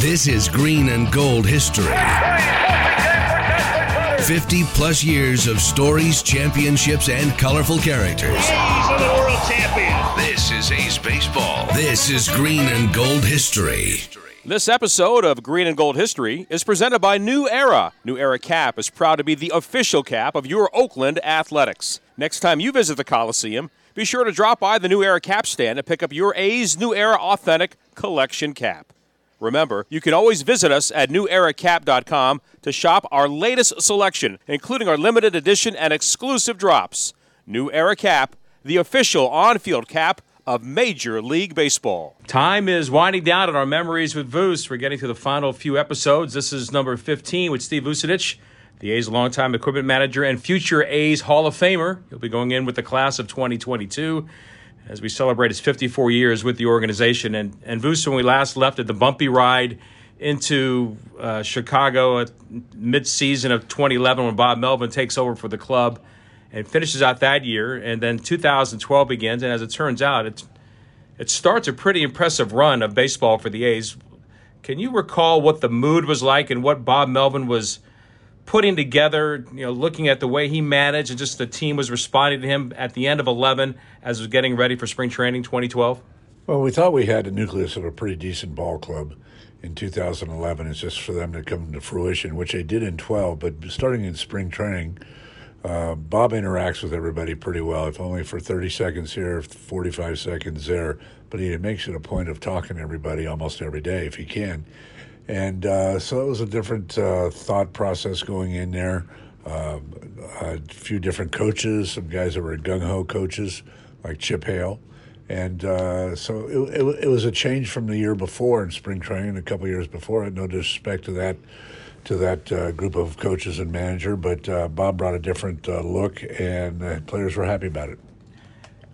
This is Green and Gold history. 50 plus years of stories, championships, and colorful characters. A's are the world champions. This is A's Baseball. This is Green and Gold history. This episode of Green and Gold History is presented by New Era. New Era Cap is proud to be the official cap of your Oakland Athletics. Next time you visit the Coliseum, be sure to drop by the New Era Cap stand and pick up your A's New Era Authentic Collection Cap. Remember, you can always visit us at neweracap.com to shop our latest selection, including our limited edition and exclusive drops. New Era Cap, the official on field cap of Major League Baseball. Time is winding down in our memories with Voos. We're getting to the final few episodes. This is number 15 with Steve Vucinich, the A's longtime equipment manager and future A's Hall of Famer. He'll be going in with the class of 2022 as we celebrate his 54 years with the organization. And, and Voos, when we last left at the bumpy ride into uh, Chicago at mid-season of 2011 when Bob Melvin takes over for the club and finishes out that year. And then 2012 begins. And as it turns out, it, it starts a pretty impressive run of baseball for the A's. Can you recall what the mood was like and what Bob Melvin was – putting together, you know, looking at the way he managed and just the team was responding to him at the end of 11 as was getting ready for spring training 2012? Well, we thought we had a nucleus of a pretty decent ball club in 2011. It's just for them to come to fruition, which they did in 12. But starting in spring training, uh, Bob interacts with everybody pretty well, if only for 30 seconds here, 45 seconds there. But he makes it a point of talking to everybody almost every day if he can. And uh, so it was a different uh, thought process going in there. Uh, a few different coaches, some guys that were gung ho coaches like Chip Hale. And uh, so it, it, it, was a change from the year before in spring training, a couple years before. I no disrespect to that to that uh, group of coaches and manager, but uh, Bob brought a different look, and players were happy about it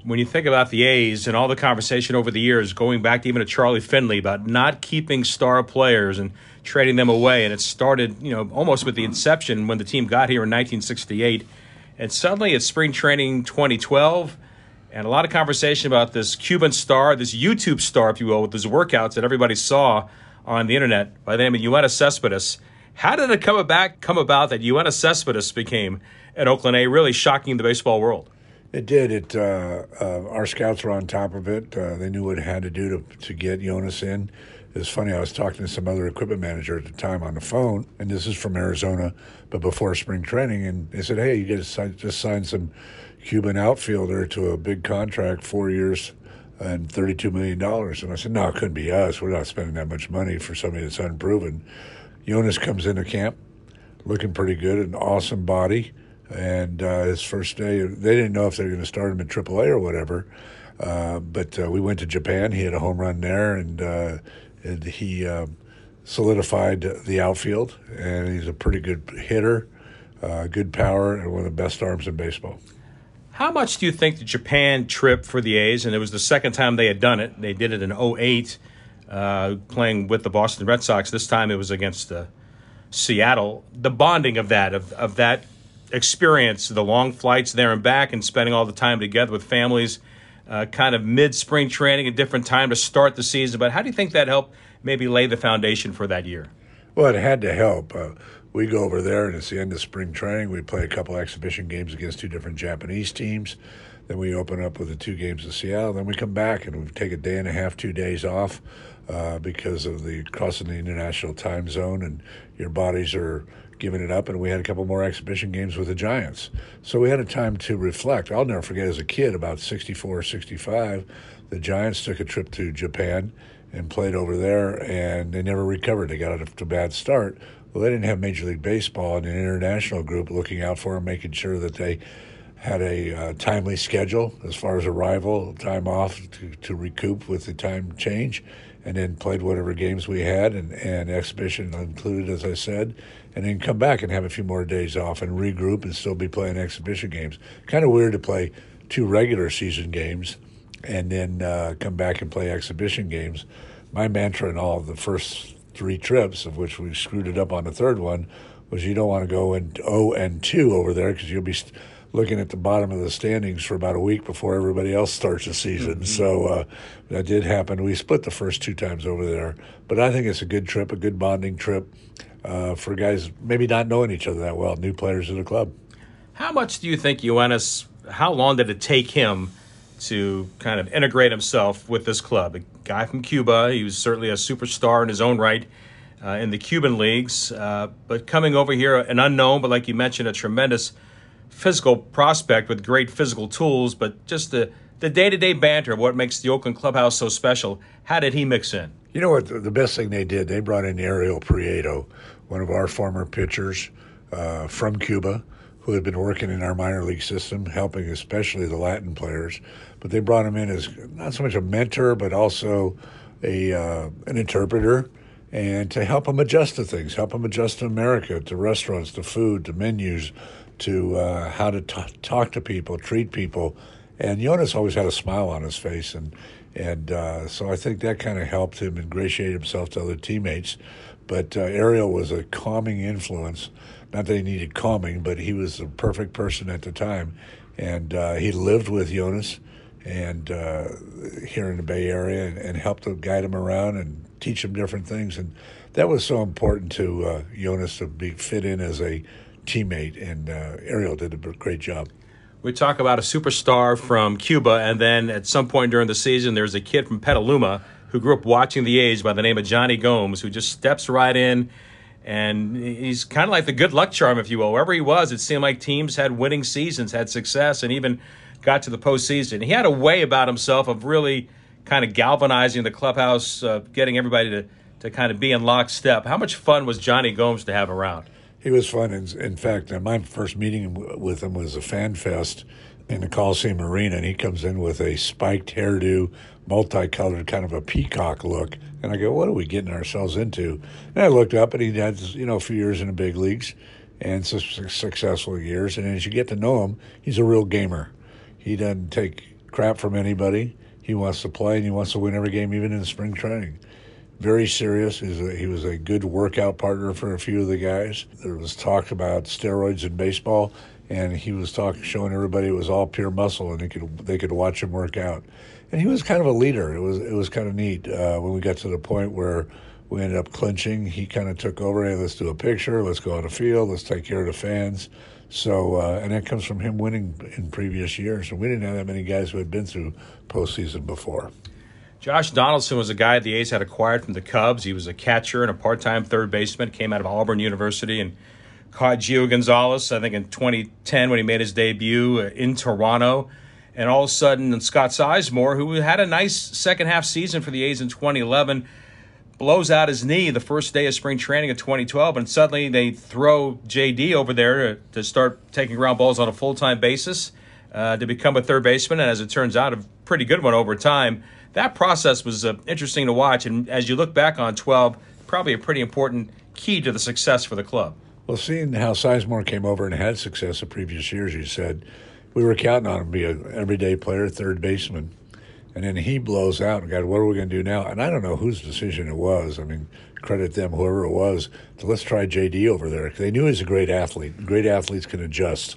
when you think about the A's and all the conversation over the years, going back to even to Charlie Finley about not keeping star players and trading them away, and it started, you know, almost with the inception when the team got here in 1968, and suddenly it's spring training 2012, and a lot of conversation about this Cuban star, this YouTube star, if you will, with his workouts that everybody saw on the internet by the name of Yoenis Cespedes. How did it come about, come about that Yoenis Cespedes became an Oakland A, really shocking the baseball world? It did. It. Uh, uh, our scouts were on top of it. Uh, they knew what it had to do to to get Yoenis in. It was funny. I was talking to some other equipment manager at the time on the phone, and this is from Arizona, but before spring training, and they said, "Hey, you get to just sign some Cuban outfielder to a big contract, four years." And thirty-two million dollars, and I said, "No, it couldn't be us. We're not spending that much money for somebody that's unproven." Yoenis comes into camp, looking pretty good, an awesome body, and uh, his first day, they didn't know if they were going to start him in AAA or whatever. Uh, but uh, we went to Japan. He had a home run there, and, uh, and he um, solidified the outfield. And he's a pretty good hitter, uh, good power, and one of the best arms in baseball. How much do you think the Japan trip for the A's, and it was the second time they had done it, they did it in 08, uh, playing with the Boston Red Sox. This time it was against Seattle. The bonding of that, of, of that experience the long flights there and back and spending all the time together with families, uh, kind of mid spring training, a different time to start the season. But how do you think that helped maybe lay the foundation for that year? Well, it had to help. Uh, we go over there and it's the end of spring training. We play a couple exhibition games against two different Japanese teams. Then we open up with the two games in Seattle. Then we come back and we take a day and a half, two days off. uh, because of the crossing the international time zone, and your bodies are giving it up. And we had a couple more exhibition games with the Giants, so we had a time to reflect. I'll never forget as a kid, about 64, 65, the Giants took a trip to Japan and played over there, and they never recovered. They got off to a bad start. Well, they didn't have Major League Baseball and an international group looking out for them, making sure that they had a uh, timely schedule as far as arrival, time off to, to recoup with the time change, and then played whatever games we had, and, and exhibition included, as I said, and then come back and have a few more days off and regroup and still be playing exhibition games. Kind of weird to play two regular season games and then uh, come back and play exhibition games. My mantra in all of the first three trips, of which we screwed it up on the third one, was you don't want to go in 0 and 2 over there because you'll be. St- looking at the bottom of the standings for about a week before everybody else starts the season. Mm-hmm. So uh, that did happen. We split the first two times over there, but I think it's a good trip, a good bonding trip uh, for guys maybe not knowing each other that well, new players in the club. How much do you think Yoenis? How long did it take him to kind of integrate himself with this club? A guy from Cuba, he was certainly a superstar in his own right. Uh, in the Cuban leagues, uh, but coming over here, an unknown, but like you mentioned, a tremendous physical prospect with great physical tools, but just the the day to day banter of what makes the Oakland clubhouse so special. How did he mix in? You know what? The best thing they did, they brought in Ariel Prieto, one of our former pitchers uh, from Cuba, who had been working in our minor league system, helping especially the Latin players. But they brought him in as not so much a mentor, but also a uh, an interpreter and to help them adjust to things, help them adjust to America, to restaurants, to food, to menus, to uh, how to t- talk to people, treat people. And Yoenis always had a smile on his face, and and uh, so I think that kind of helped him ingratiate himself to other teammates. But uh, Ariel was a calming influence. Not that he needed calming, but he was the perfect person at the time, and uh, he lived with Yoenis and uh, here in the Bay Area and, and helped to guide him around and teach him different things. And that was so important to uh, Yoenis to be fit in as a teammate, and uh, Ariel did a great job. We talk about a superstar from Cuba, and then at some point during the season, there's a kid from Petaluma who grew up watching the A's by the name of Jonny Gomes, who just steps right in, and he's kind of like the good luck charm, if you will. Wherever he was, it seemed like teams had winning seasons, had success, and even got to the postseason. He had a way about himself of really kind of galvanizing the clubhouse, uh, getting everybody to, to kind of be in lockstep. How much fun was Jonny Gomes to have around? He was fun. In, in fact, uh, my first meeting with him was a fan fest in the Coliseum Arena, and he comes in with a spiked hairdo, multicolored, kind of a peacock look. And I go, "What are we getting ourselves into?" And I looked up, and he had you know a few years in the big leagues and some successful years. And as you get to know him, he's a real gamer. He doesn't take crap from anybody. He wants to play, and he wants to win every game, even in spring training very serious. He was, a, he was a good workout partner for a few of the guys. There was talk about steroids in baseball, and he was talking, showing everybody it was all pure muscle, and they could they could watch him work out. And he was kind of a leader. It was it was kind of neat uh, when we got to the point where we ended up clinching. He kind of took over. Hey, let's do a picture. Let's go on the field. Let's take care of the fans. So, uh, and that comes from him winning in previous years. And we didn't have that many guys who had been through postseason before. Josh Donaldson was a guy the A's had acquired from the Cubs. He was a catcher and a part-time third baseman. Came out of Auburn University and caught Gio Gonzalez, I think, in 2010 when he made his debut uh, in Toronto. And all of a sudden, Scott Sizemore, who had a nice second half season for the A's in 2011, blows out his knee the first day of spring training in 2012, and suddenly they throw JD over there to, to start taking ground balls on a full time basis uh, to become a third baseman, and as it turns out, a pretty good one over time that process was uh, interesting to watch. And as you look back on 12, probably a pretty important key to the success for the club. Well, seeing how Sizemore came over and had success the previous years, you said we were counting on him to be an everyday player, third baseman. And then he blows out and God, what are we going to do now? And I don't know whose decision it was. I mean, credit them, whoever it was, to let's try JD over there. They knew he was a great athlete. Great athletes can adjust.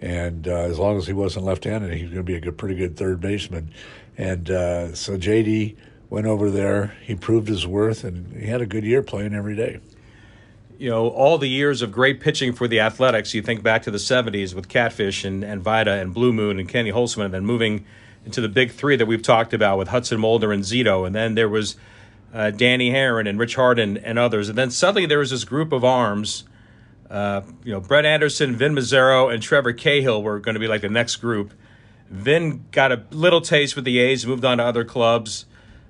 And uh, as long as he wasn't left-handed, he was going to be a good, pretty good third baseman. And uh, so JD went over there. He proved his worth, and he had a good year playing every day. You know, all the years of great pitching for the Athletics, you think back to the 70s with Catfish and, and Vida and Blue Moon and Kenny Holtzman, and then moving into the big three that we've talked about with Hudson Mulder and Zito. And then there was uh, Danny Haren and Rich Harden and others. And then suddenly there was this group of arms. Uh, you know, Brett Anderson, Vin Mazzaro, and Trevor Cahill were going to be like the next group. Vin got a little taste with the A's, moved on to other clubs.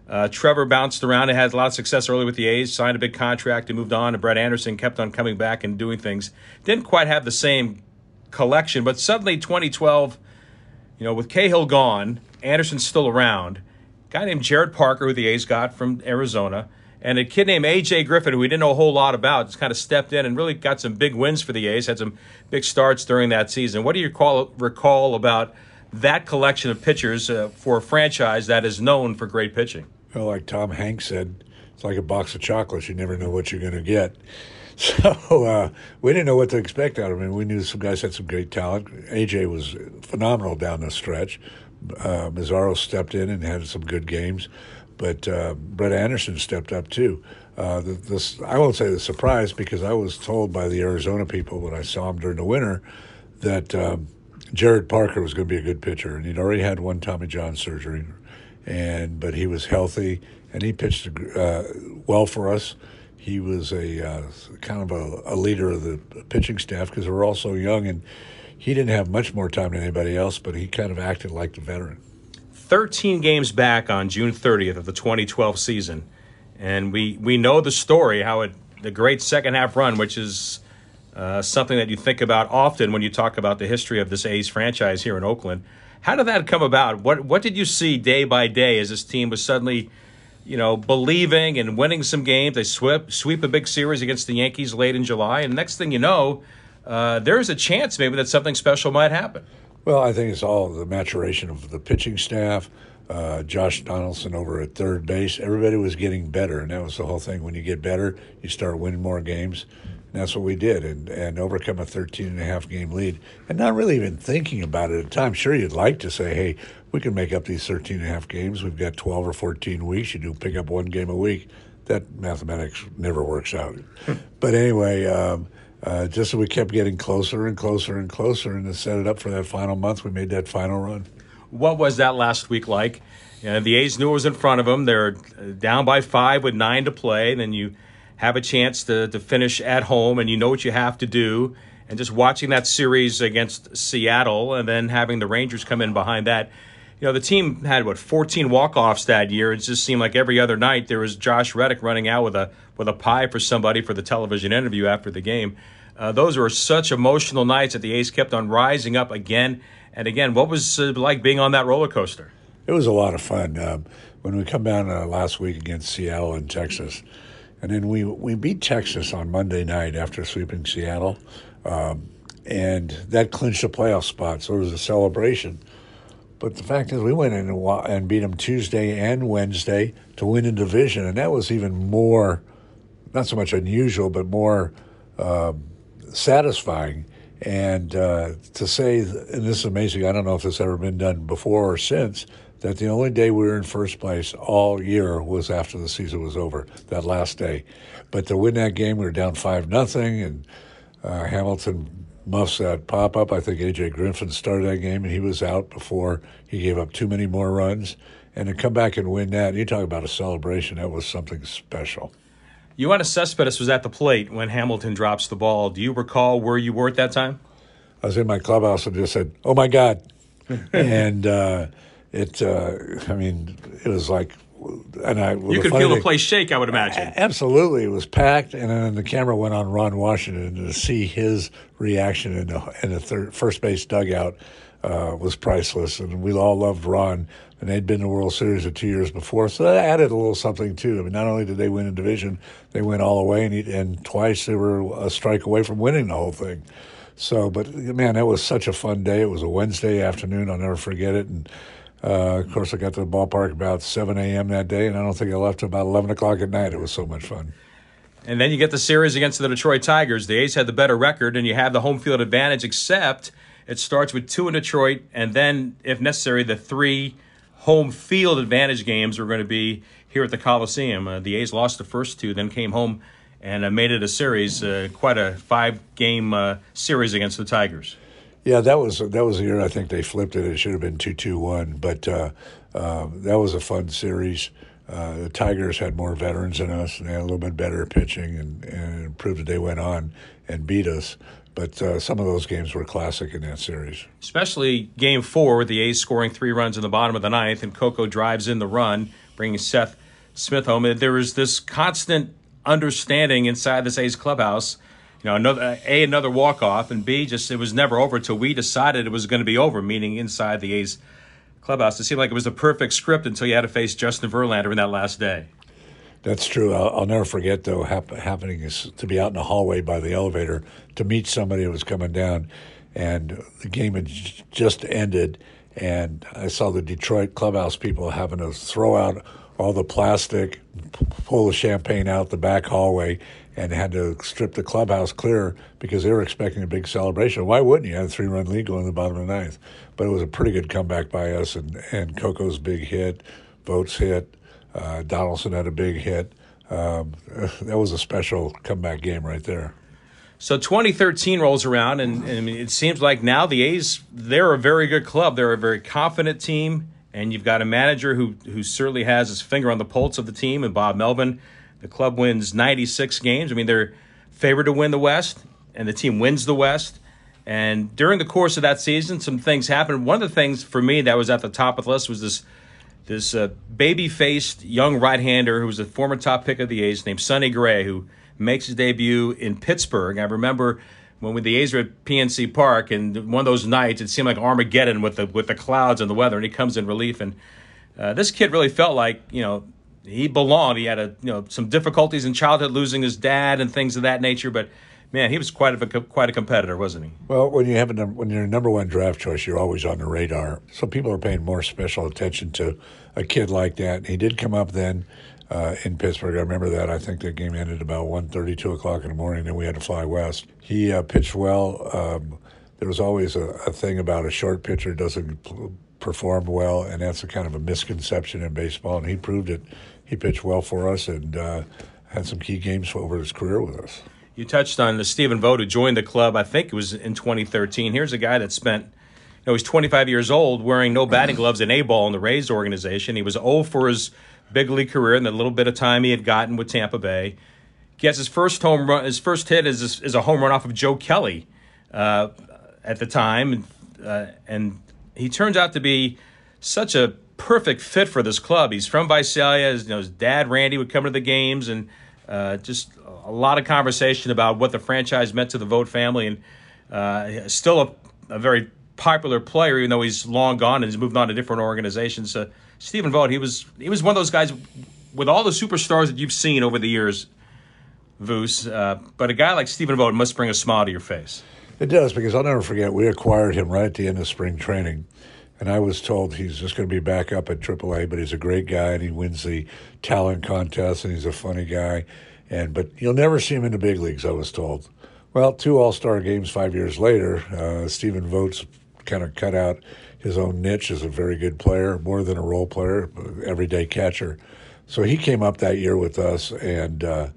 Uh, Trevor bounced around and had a lot of success early with the A's, signed a big contract and moved on. And Brett Anderson kept on coming back and doing things. Didn't quite have the same collection, but suddenly 2012, you know, with Cahill gone, Anderson's still around guy named Jarrod Parker, who the A's got from Arizona, and a kid named A.J. Griffin, who we didn't know a whole lot about, just kind of stepped in and really got some big wins for the A's, had some big starts during that season. What do you call, recall about that collection of pitchers uh, for a franchise that is known for great pitching? Well, like Tom Hanks said, it's like a box of chocolates. You never know what you're going to get. So uh, we didn't know what to expect out of him. We knew some guys had some great talent. AJ was phenomenal down the stretch. Uh, Mazzaro stepped in and had some good games, but uh, Brett Anderson stepped up too. Uh, the, this, I won't say the surprise because I was told by the Arizona people when I saw him during the winter that um, Jarrod Parker was going to be a good pitcher, and he'd already had one Tommy John surgery, and but he was healthy and he pitched uh, well for us. He was a uh, kind of a, a, leader of the pitching staff because we're all so young and he didn't have much more time than anybody else, but he kind of acted like the veteran. 13 games back on June 30th of the 2012 season. And we, we know the story, how it the great second half run, which is uh, something that you think about often when you talk about the history of this A's franchise here in Oakland. How did that come about? What what did you see day by day as this team was suddenly, you know, believing and winning some games? They sweep sweep a big series against the Yankees late in July, and next thing you know, uh, there's a chance maybe that something special might happen. Well, I think it's all the maturation of the pitching staff. Uh, Josh Donaldson over at third base. Everybody was getting better, and that was the whole thing. When you get better, you start winning more games. And that's what we did, and, and overcome a 13 and a half game lead, and not really even thinking about it at the time. Sure, you'd like to say, hey, we can make up these 13 and a half games. We've got 12 or 14 weeks. You do pick up one game a week. That mathematics never works out. but anyway, um, uh, just so we kept getting closer and closer and closer, and to set it up for that final month, we made that final run. What was that last week like? Uh, the A's knew it was in front of them. They're down by five with nine to play. And then you have a chance to, to finish at home, and you know what you have to do. And just watching that series against Seattle, and then having the Rangers come in behind that. You know, the team had what 14 walk-offs that year. It just seemed like every other night there was Josh Reddick running out with a with a pie for somebody for the television interview after the game. Uh, those were such emotional nights that the A's kept on rising up again and again. What was it like being on that roller coaster? It was a lot of fun. Um, when we come down uh, last week against Seattle and Texas, and then we we beat Texas on Monday night after sweeping Seattle, um, and that clinched a playoff spot. So it was a celebration. But the fact is, we went in and beat them Tuesday and Wednesday to win a division, and that was even more, not so much unusual, but more. Um, satisfying. And uh, to say, and this is amazing, I don't know if this ever been done before or since, that the only day we were in first place all year was after the season was over, that last day. But to win that game, we were down 5 nothing, and uh, Hamilton muffs that pop up. I think A.J. Griffin started that game, and he was out before he gave up too many more runs. And to come back and win that, you talk about a celebration, that was something special. Yoenis Cespedes was at the plate when Hamilton drops the ball. Do you recall where you were at that time? I was in my clubhouse and just said, "Oh my God!" and uh, it, uh, I mean, it was like, and I. You could feel the place shake. I would imagine. Absolutely, it was packed, and then the camera went on Ron Washington to see his reaction in the in the third, first base dugout uh, was priceless, and we all loved Ron and they'd been to the World Series the two years before, so that added a little something too. I mean, not only did they win a division, they went all the way, and, and twice they were a strike away from winning the whole thing. So, but man, that was such a fun day. It was a Wednesday afternoon. I'll never forget it. And uh, of course, I got to the ballpark about 7 a.m. that day, and I don't think I left until about 11 o'clock at night. It was so much fun. And then you get the series against the Detroit Tigers. The A's had the better record, and you have the home field advantage, except it starts with two in Detroit, and then, if necessary, the three home field advantage games were going to be here at the Coliseum. Uh, the A's lost the first two, then came home and uh, made it a series, uh, quite a five-game uh, series against the Tigers. Yeah, that was that was the year I think they flipped it. It should have been two two one, but uh, uh, that was a fun series. uh, the Tigers had more veterans than us, and they had a little bit better pitching, and, and it proved that they went on and beat us. But uh, some of those games were classic in that series. Especially game four, with the A's scoring three runs in the bottom of the ninth, and Coco drives in the run, bringing Seth Smith home. There was this constant understanding inside this A's clubhouse. You know, another a another walk off, and b just it was never over until we decided it was going to be over. Meaning inside the A's clubhouse, it seemed like it was the perfect script until you had to face Justin Verlander in that last day. That's true. I'll, I'll never forget though. Hap- happening is to be out in the hallway by the elevator to meet somebody that was coming down, and the game had j- just ended, and I saw the Detroit clubhouse people having to throw out all the plastic, p- pull the champagne out the back hallway, and had to strip the clubhouse clear because they were expecting a big celebration. Why wouldn't you? Had a three-run lead going in the bottom of the ninth, but it was a pretty good comeback by us, and and Coco's big hit, Vogt's hit. Uh, Donaldson had a big hit. Um, that was a special comeback game right there. So 2013 rolls around, and, and it seems like now the A's they're a very good club. They're a very confident team, and you've got a manager who who certainly has his finger on the pulse of the team. And Bob Melvin, the club wins 96 games. I mean, they're favored to win the West, and the team wins the West. And during the course of that season, some things happened. One of the things for me that was at the top of the list was this this uh, baby-faced young right-hander who was a former top pick of the A's named Sonny Gray, who makes his debut in Pittsburgh. I remember when the A's were at PNC Park, and one of those nights it seemed like Armageddon with the with the clouds and the weather, and he comes in relief. And uh, this kid really felt like you know he belonged. He had a you know some difficulties in childhood, losing his dad and things of that nature, but man, he was quite a quite a competitor, wasn't he? Well, when you have a when you're a number one draft choice, you're always on the radar. So people are paying more special attention to a kid like that. He did come up then uh, in Pittsburgh. I remember that. I think that game ended about 1.30, 2 o'clock in the morning. and we had to fly west. He uh, pitched well. Um, there was always a, a, thing about a short pitcher doesn't perform well, and that's a kind of a misconception in baseball. And he proved it. He pitched well for us and uh, had some key games over his career with us. You touched on the Stephen Vogt who joined the club. I think it was in 2013. Here's a guy that spent, you know, he's 25 years old, wearing no batting gloves and A ball in the Rays organization. He was old for his big league career in the little bit of time he had gotten with Tampa Bay. Gets his first home run. His first hit is is a home run off of Joe Kelly uh, at the time, uh, and he turns out to be such a perfect fit for this club. He's from Visalia. His, you know, his dad Randy would come to the games and uh, just a lot of conversation about what the franchise meant to the Vogt family, and uh, still a, a, very popular player, even though he's long gone and he's moved on to different organizations. Uh, Stephen Vogt, he was he was one of those guys with all the superstars that you've seen over the years, Voos. Uh, but a guy like Stephen Vogt must bring a smile to your face. It does because I'll never forget we acquired him right at the end of spring training. And I was told he's just going to be back up at AAA, but he's a great guy and he wins the talent contest and he's a funny guy. And but you'll never see him in the big leagues. I was told. Well, two All Star games five years later, uh, Stephen Vogt's kind of cut out his own niche as a very good player, more than a role player, everyday catcher. So he came up that year with us, and uh,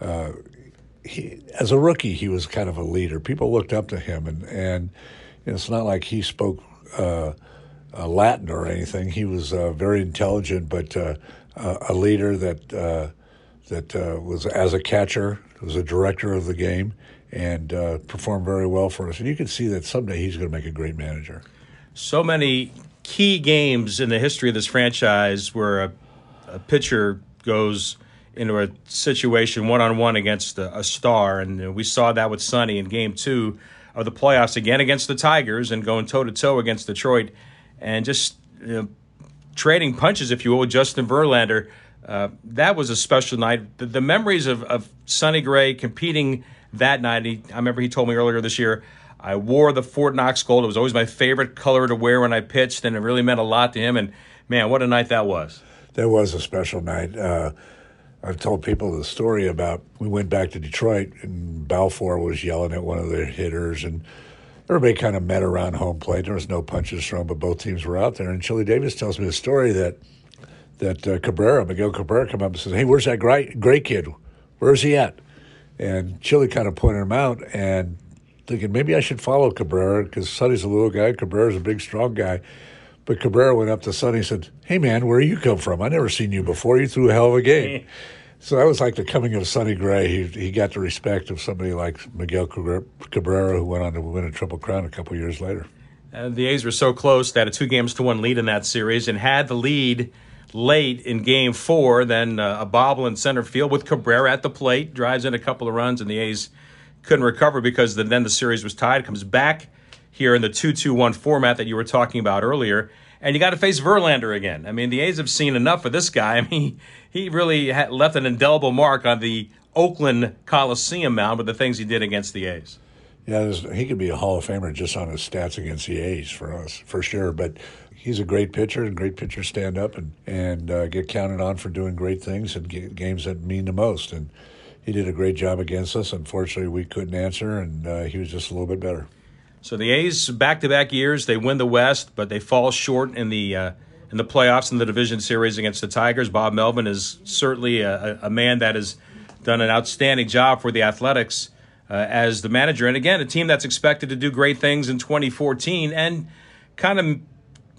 uh, he, as a rookie, he was kind of a leader. People looked up to him, and and it's not like he spoke uh, Latin or anything. He was uh, very intelligent, but uh, a leader that that uh, was as a catcher, was a director of the game, and uh, performed very well for us. And you can see that someday he's going to make a great manager. So many key games in the history of this franchise where a, a pitcher goes into a situation one on one against a, a, star, and we saw that with Sonny in Game Two of the playoffs again against the Tigers, and going toe to toe against Detroit, and just you know, trading punches, if you will, with Justin Verlander. Uh, that was a special night. The, the memories of, of Sonny Gray competing that night, he, I remember he told me earlier this year, I wore the Fort Knox gold. It was always my favorite color to wear when I pitched, and it really meant a lot to him. And man, what a night that was. That was a special night. Uh, I've told people the story about we went back to Detroit, and Balfour was yelling at one of the hitters, and everybody kind of met around home plate. There was no punches thrown, but both teams were out there. And Chili Davis tells me a story that – that uh, Cabrera, Miguel Cabrera, come up and says, "Hey, where's that great great kid? Where's he at?" And Chili kind of pointed him out, and thinking maybe I should follow Cabrera because Sonny's a little guy, Cabrera's a big, strong guy. But Cabrera went up to Sonny and said, Hey, man, where you come from? I never seen you before. You threw a hell of a game. so that was like the coming of Sonny Gray. He, he got the respect of somebody like Miguel Cabrera, who went on to win a Triple Crown a couple years later. And the A's were so close. Had a two games to one lead in that series and had the lead late in game four. Then uh, a bobble in center field with Cabrera at the plate, drives in a couple of runs, and the A's couldn't recover because the, then the series was tied. Comes back here in the 2 2 1 format that you were talking about earlier. And you got to face Verlander again. I mean, the A's have seen enough of this guy. I mean, he, really left an indelible mark on the Oakland Coliseum mound with the things he did against the A's. Yeah, he could be a Hall of Famer just on his stats against the A's for us, for sure. But he's a great pitcher, and great pitchers stand up and and uh, get counted on for doing great things and games that mean the most. And he did a great job against us. Unfortunately, we couldn't answer, and uh, he was just a little bit better. So the A's back-to-back years they win the West, but they fall short in the uh, in the playoffs in the division series against the Tigers. Bob Melvin is certainly a, a man that has done an outstanding job for the Athletics uh, as the manager, and again, a team that's expected to do great things in 2014, and kind of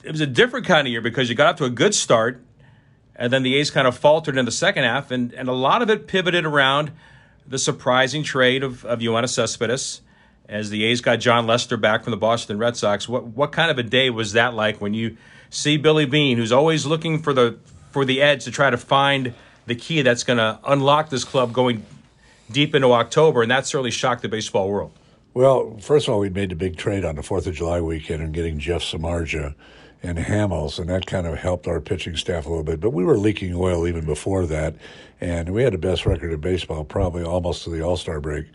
it was a different kind of year because you got off to a good start, and then the A's kind of faltered in the second half, and, and a lot of it pivoted around the surprising trade of, of Yoenis Cespedes as the A's got Jon Lester back from the Boston Red Sox. What what kind of a day was that like when you see Billy Beane, who's always looking for the for the edge to try to find the key that's going to unlock this club going deep into October, and that certainly shocked the baseball world. Well, first of all, we made the big trade on the Fourth of July weekend and getting Jeff Samardzija and Hamels, and that kind of helped our pitching staff a little bit. But we were leaking oil even before that, and we had the best record in baseball, probably almost to the All Star break.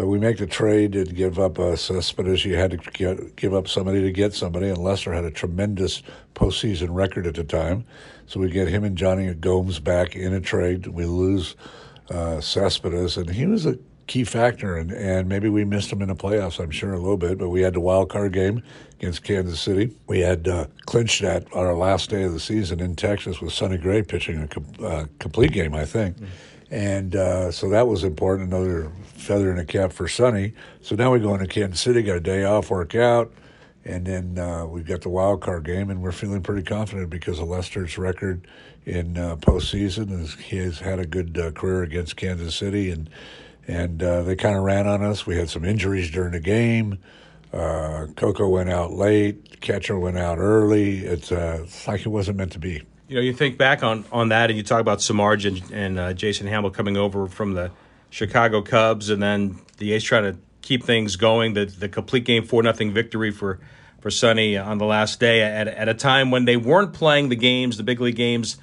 But we make the trade and give up a Cespedes. You had to get, give up somebody to get somebody, and Lester had a tremendous postseason record at the time. So we get him and Jonny Gomes back in a trade. We lose uh, Cespedes, and he was a key factor, and, and maybe we missed him in the playoffs, I'm sure, a little bit, but we had the wild card game against Kansas City. We had uh, clinched that on our last day of the season in Texas with Sonny Gray pitching a com- uh, complete game, I think. Mm-hmm. And uh, so that was important, another feather in the cap for Sonny. So now we go into Kansas City, got a day off, work out, and then uh, we've got the wild card game, and we're feeling pretty confident because of Lester's record in uh, postseason. He has had a good uh, career against Kansas City, and and uh, they kind of ran on us. We had some injuries during the game. Uh, Coco went out late. Catcher went out early. It's, uh, it's, like it wasn't meant to be. You know, you think back on, on that, and you talk about Samardzija and, and uh, Jason Hammel coming over from the Chicago Cubs, and then the A's trying to keep things going. The the complete game four nothing victory for for Sonny on the last day at at a time when they weren't playing the games, the big league games,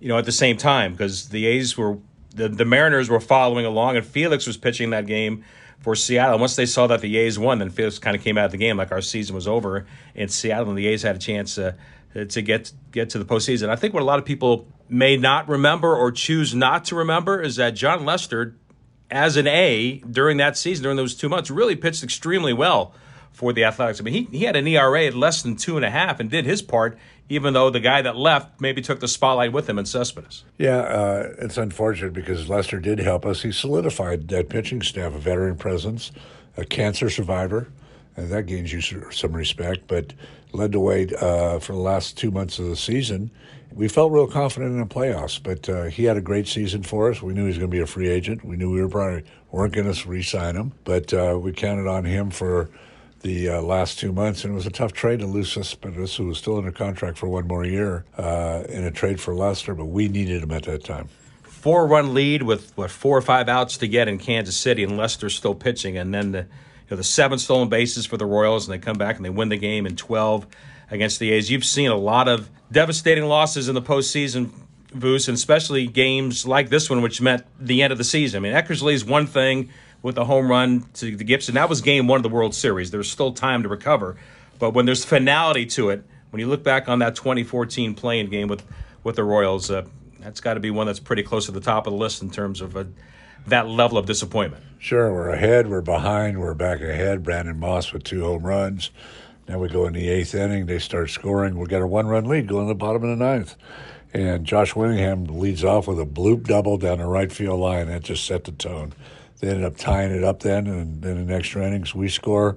you know, at the same time because the A's were the, the Mariners were following along, and Felix was pitching that game for Seattle. Once they saw that the A's won, then Felix kind of came out of the game like our season was over in Seattle, and the A's had a chance uh, to get get to the postseason. I think what a lot of people may not remember or choose not to remember is that Jon Lester, as an A during that season, during those two months, really pitched extremely well for the Athletics. I mean, he, he had an ERA at less than two and a half and did his part even though the guy that left maybe took the spotlight with him in Cespedes. Yeah, uh, it's unfortunate because Lester did help us. He solidified that pitching staff, a veteran presence, a cancer survivor, and that gains you some respect, but led the way uh, for the last two months of the season. We felt real confident in the playoffs, but uh, he had a great season for us. We knew he was going to be a free agent. We knew we were probably weren't going to re-sign him, but uh, we counted on him for – the uh, last two months, and it was a tough trade to lose Cespedes, who was still under contract for one more year, uh, in a trade for Lester, but we needed him at that time. Four run lead with what four or five outs to get in Kansas City, and Lester still pitching, and then the the seven stolen bases for the Royals, and they come back and they win the game in twelve against the A's. You've seen a lot of devastating losses in the postseason, Voos, and especially games like this one, which meant the end of the season. I mean, Eckersley is one thing with the home run to the Gibson. That was game one of the World Series. There's still time to recover. But when there's finality to it, when you look back on that 2014 playing game with, with the Royals, uh, that's got to be one that's pretty close to the top of the list in terms of uh, that level of disappointment. Sure, we're ahead, we're behind, we're back ahead. Brandon Moss with two home runs. Now we go in the eighth inning, they start scoring. We got a one run lead going to the bottom of the ninth. And Josh Willingham leads off with a bloop double down the right field line. That just set the tone. They ended up tying it up then, and then in extra innings we score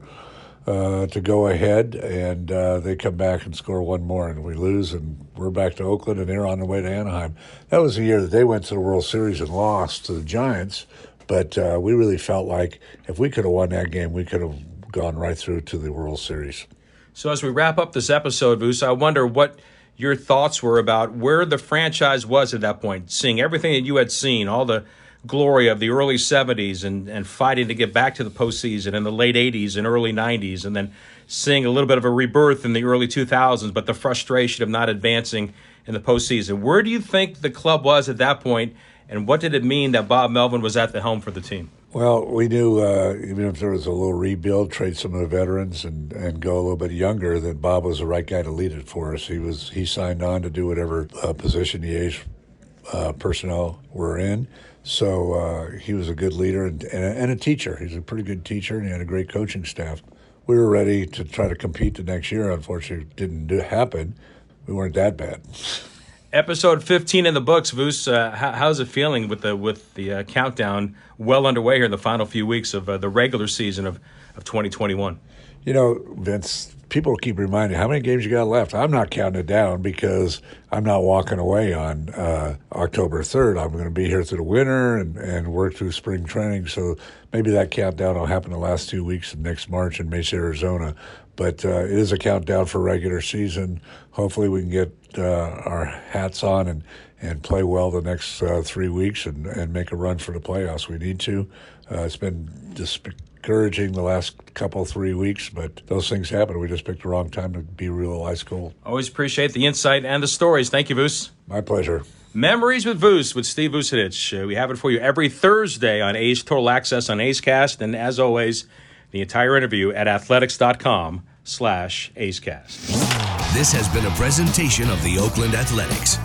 uh, to go ahead, and uh, they come back and score one more, and we lose, and we're back to Oakland, and they're on their way to Anaheim. That was the year that they went to the World Series and lost to the Giants, but uh, we really felt like if we could have won that game, we could have gone right through to the World Series. So as we wrap up this episode, Voos, I wonder what your thoughts were about where the franchise was at that point, seeing everything that you had seen, all the glory of the early 70s and, and fighting to get back to the postseason in the late 80s and early 90s, and then seeing a little bit of a rebirth in the early 2000s, but the frustration of not advancing in the postseason. Where do you think the club was at that point, and what did it mean that Bob Melvin was at the helm for the team? Well, we knew uh, even if there was a little rebuild, trade some of the veterans and, and go a little bit younger, that Bob was the right guy to lead it for us. He was he signed on to do whatever uh, position the age uh, personnel were in. So uh, he was a good leader and, and a, and, a, teacher. He's a pretty good teacher, and he had a great coaching staff. We were ready to try to compete the next year. Unfortunately, it didn't do, happen. We weren't that bad. Episode 15 in the books, Voos. Uh, how, how's it feeling with the with the uh, countdown well underway here in the final few weeks of uh, the regular season of, of 2021? You know, Vince, people keep reminding how many games you got left. I'm not counting it down because I'm not walking away on uh, October 3rd. I'm going to be here through the winter and, and work through spring training. So maybe that countdown will happen the last two weeks of next March in Mesa, Arizona. But uh, it is a countdown for regular season. Hopefully, we can get uh, our hats on and, and play well the next uh, three weeks and, and make a run for the playoffs. We need to. Uh, it's been discouraging the last couple three weeks, but those things happen. We just picked the wrong time to be real ice cold. Always appreciate the insight and the stories. Thank you, Voos. My pleasure. Memories with Voos with Steve Vucinich. Uh, we have it for you every Thursday on A's Total Access on A's Cast, and as always, the entire interview at athletics.com slash A's Cast. This has been a presentation of the Oakland Athletics.